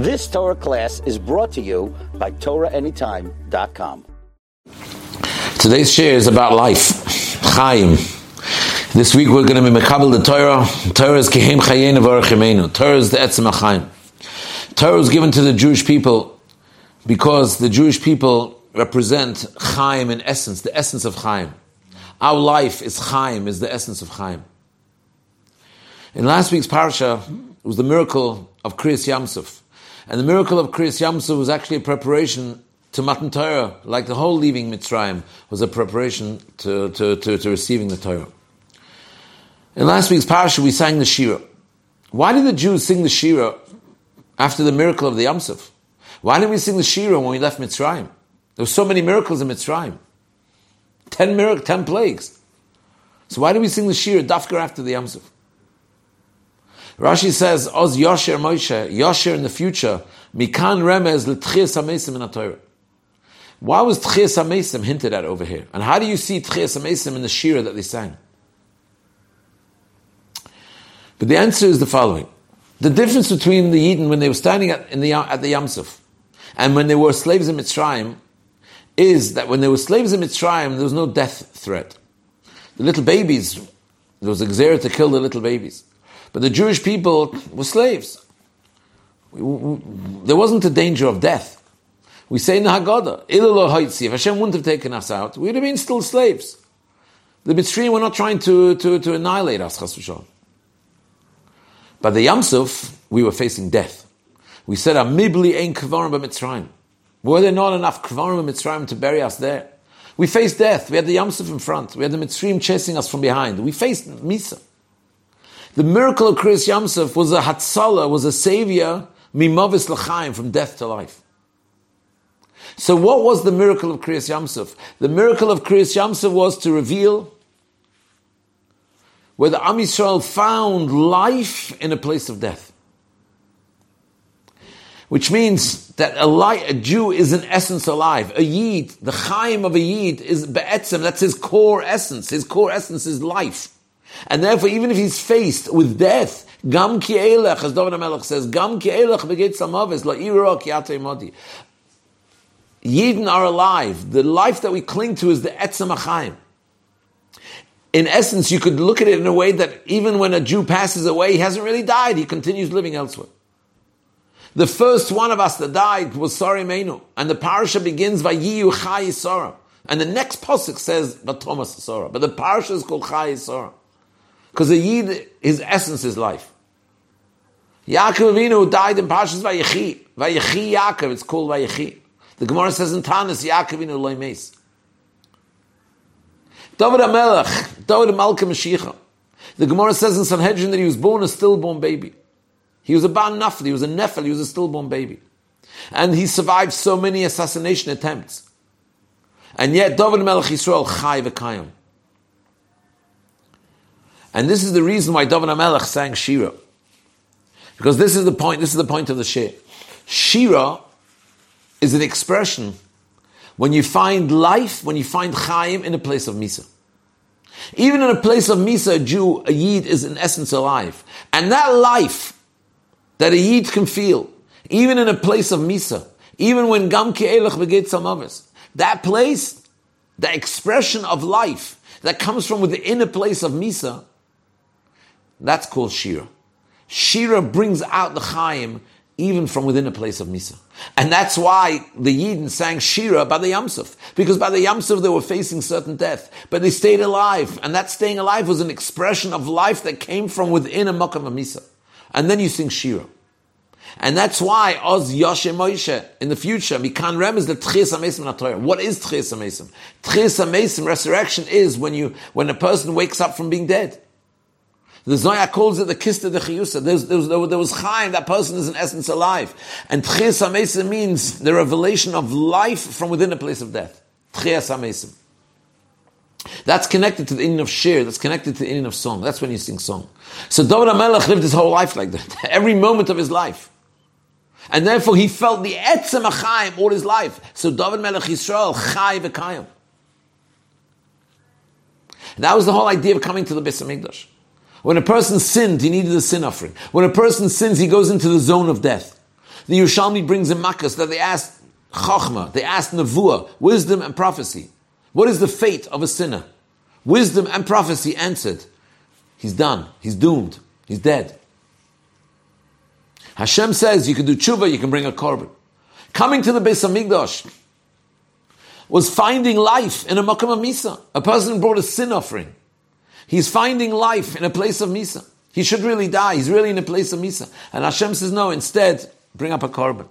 This Torah class is brought to you by TorahAnytime.com. Today's share is about life, Chaim. This week we're going to be Mekabel the Torah. Torah is Kehem Chayin Avarachimenu. Torah is the Etzem Chaim. Torah was given to the Jewish people because the Jewish people represent Chaim in essence, the essence of Chaim. Our life is Chaim, is the essence of Chaim. In last week's parasha, it was the miracle of Kriyas Yamsuf. And the miracle of Kriyas Yamsuf was actually a preparation to Matan Torah, like the whole leaving Mitzrayim was a preparation to, to, to, to receiving the Torah. In last week's parasha, we sang the Shira. Why did the Jews sing the Shira after the miracle of the Yamsuf? Why didn't we sing the Shira when we left Mitzrayim? There were so many miracles in Mitzrayim. Ten miracles, ten plagues. So why do we sing the Shira dafka after the Yamsuf? Rashi says, Oz Yosher Moshe, Yosher in the future, Mikan Remez L'tchias HaMesim in Torah. Why was Tchias HaMesim hinted at over here? And how do you see Tchias HaMesim in the Shira that they sang? But the answer is the following. The difference between the Yidden when they were standing at, the, at the Yamsuf and when they were slaves in Mitzrayim is that when they were slaves in Mitzrayim, there was no death threat. The little babies, there was a to kill the little babies. But the Jewish people were slaves. There wasn't a danger of death. We say in the Haggadah, if Hashem wouldn't have taken us out, we would have been still slaves. The Mitzrayim were not trying to, to, to annihilate us, Chas v'shal. But the Yamsuf, we were facing death. We said, Amibli ein kvarim b'Mitzrayim. Were there not enough kvarim b'Mitzrayim to bury us there? We faced death. We had the Yamsuf in front. We had the Mitzrayim chasing us from behind. We faced Misa. The miracle of Kriyas Yamsuf was a Hatzala, was a savior, mimavis l'chaim, from death to life. So what was the miracle of Kriyas Yamsuf? The miracle of Kriyas Yamsuf was to reveal where the Am Yisrael found life in a place of death. Which means that a, li- a Jew is in essence alive. A Yid, the Chaim of a Yid is Be'etzem, that's his core essence. His core essence is life. And therefore, even if he's faced with death, Gam ki elech, as David HaMelech says, Gam ki elech begit samavis, la iro ki modi. Yidden are alive. The life that we cling to is the etzem achayim. In essence, you could look at it in a way that even when a Jew passes away, he hasn't really died. He continues living elsewhere. The first one of us that died was Sari Meinu, and the parasha begins by Yiyu Chai Sora. And the next posuk says Batomas Sora. But the parasha is called Chai Sora. Because the Yid, his essence is life. Yaakov Avinu died in Parshas Vayechi. Vayechi Yaakov, it's called Vayechi. The Gemara says in Tanis, Yaakov Avinu loy meis. David HaMelech, David Malka Mashiach. The Gemara says in Sanhedrin that he was born a stillborn baby. He was a Ban Nafli, he was a Nefel, he was a stillborn baby. And he survived so many assassination attempts. And yet David Melech Yisrael Chai V'Kayim. And this is the reason why David HaMelech sang Shira. Because this is the point, this is the point of the Shir. Shira is an expression when you find life, when you find Chaim in a place of Misa. Even in a place of Misa, a Jew, a Yid is in essence alive. And that life that a Yid can feel, even in a place of Misa, even when Gam Ke'elach Begit Samavis, that place, the expression of life that comes from within a place of Misa, that's called Shira. Shira brings out the Chaim even from within a place of Misa. And that's why the Yidden sang Shira by the Yamsuf. Because by the Yamsuf they were facing certain death. But they stayed alive. And that staying alive was an expression of life that came from within a Makam of Misa. And then you sing Shira. And that's why Oz Yoshe Moshe in the future, Mikan Rem is the Tchias HaMesim Torah. What is Tchias HaMesim? Tchias HaMesim, resurrection is when you, when a person wakes up from being dead. The Zohar calls it the kista de chiyusa. There was, there, chaim, that person is in essence alive. And tchias hamesim means the revelation of life from within a place of death. Tchias hamesim. That's connected to the inyan of shir, that's connected to the inyan of song. That's when you sing song. So David HaMelech lived his whole life like that. Every moment of his life. And therefore he felt the etzem achayim all his life. So David Melech Yisrael, chay v'kayim. That was the whole idea of coming to the Beis HaMikdash. When a person sinned, he needed a sin offering. When a person sins, he goes into the zone of death. The Yerushalmi brings in Makkos that they asked Chachma, they asked Nevuah, wisdom and prophecy. What is the fate of a sinner? Wisdom and prophecy answered, he's done, he's doomed, he's dead. Hashem says you can do tshuva, you can bring a korban. Coming to the Beis Hamikdash was finding life in a makam misa. A person brought a sin offering. He's finding life in a place of misa. He should really die. He's really in a place of misa. And Hashem says, no, instead, bring up a korban.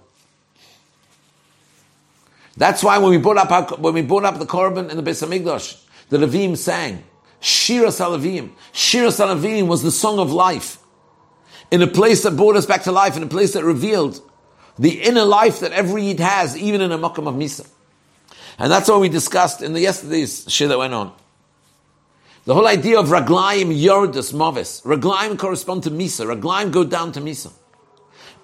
That's why when we brought up our, when we brought up the korban in the Beis Hamikdash, the Levim sang Shira Salavim. Shira Salavim was the song of life. In a place that brought us back to life, in a place that revealed the inner life that every Yid has, even in a makam of Misa. And that's what we discussed in the yesterday's shir that went on. The whole idea of raglaim yordus mavis. Raglaim correspond to Misa. Raglaim go down to Misa.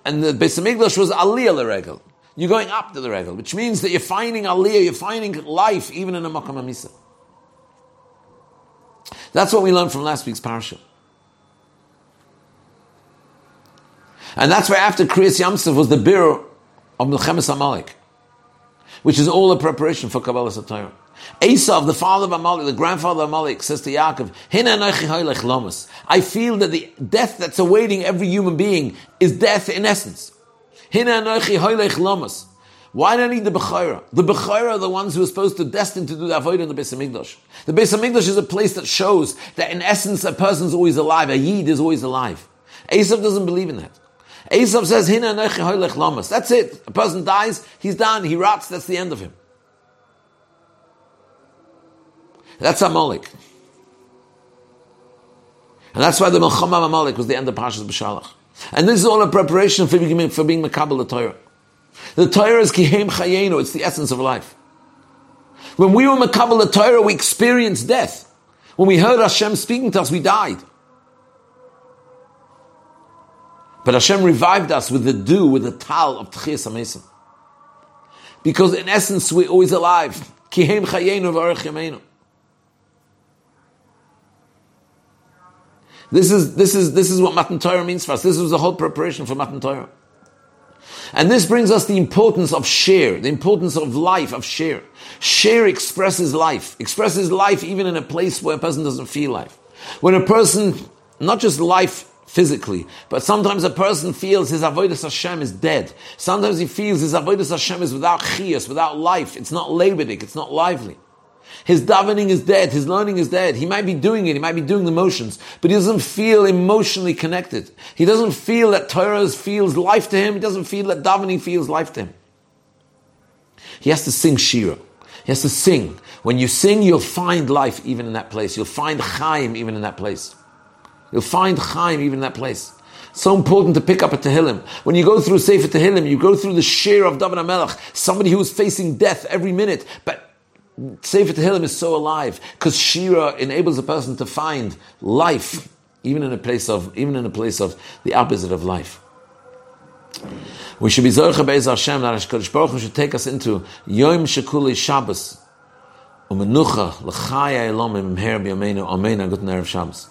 And the Beis Hamikdash was aliyah l'regel. You're going up to the regel, which means that you're finding aliyah, you're finding life even in a makam Misa. That's what we learned from last week's parsha. And that's why after Kriyas Yamsuf was the beer of Milchemes Amalek, which is all a preparation for Kabbalah Satayr. Esav, the father of Amalek, the grandfather of Amalek, says to Yaakov, Hina I feel that the death that's awaiting every human being is death in essence. Hina Why do I need the Bechaira? The Bechaira are the ones who are supposed to destined to do the Avodah in the Beis Hamikdash. The Beis Hamikdash is a place that shows that in essence a person is always alive, a Yid is always alive. Esav doesn't believe in that. Esav says, Hina. That's it. A person dies, he's done, he rots, that's the end of him. That's Amalek. And that's why the Melchama Amalek was the end of Pashas B'Shalach. And this is all a preparation for being, for being Makabal the Torah. The Torah is Kihem Chayenu, it's the essence of life. When we were Makabal the Torah, we experienced death. When we heard Hashem speaking to us, we died. But Hashem revived us with the dew, with the tal of Tchias HaMesim. Because in essence, we're always alive. Kihem Chayenu v'arech Yameinu. This is, this is, this is what Matan Torah means for us. This was the whole preparation for Matan Torah. And this brings us the importance of share, the importance of life, of share. Share expresses life, expresses life even in a place where a person doesn't feel life. When a person, not just life physically, but sometimes a person feels his avodas Hashem is dead. Sometimes he feels his avodas Hashem is without chias, without life. It's not lebedik, it's not lively. His davening is dead. His learning is dead. He might be doing it. He might be doing the motions, but he doesn't feel emotionally connected. He doesn't feel that Torah feels life to him. He doesn't feel that davening feels life to him. He has to sing Shira. He has to sing. When you sing, you'll find life even in that place. You'll find Chaim even in that place. You'll find Chaim even in that place. So important to pick up a Tehillim. When you go through Sefer Tehillim, you go through the share of David HaMelech, somebody who is facing death every minute, but Sefer Tehillim is so alive because Shira enables a person to find life, even in a place of even in a place of the opposite of life. We should be Zorcha Be'ez Hashem that HaKadosh Baruch Hu should take us into Yom Shekuli Shabbos Umenucha L'chaya Elom Imher B'Yameinu Amen Good Erev Shabbos.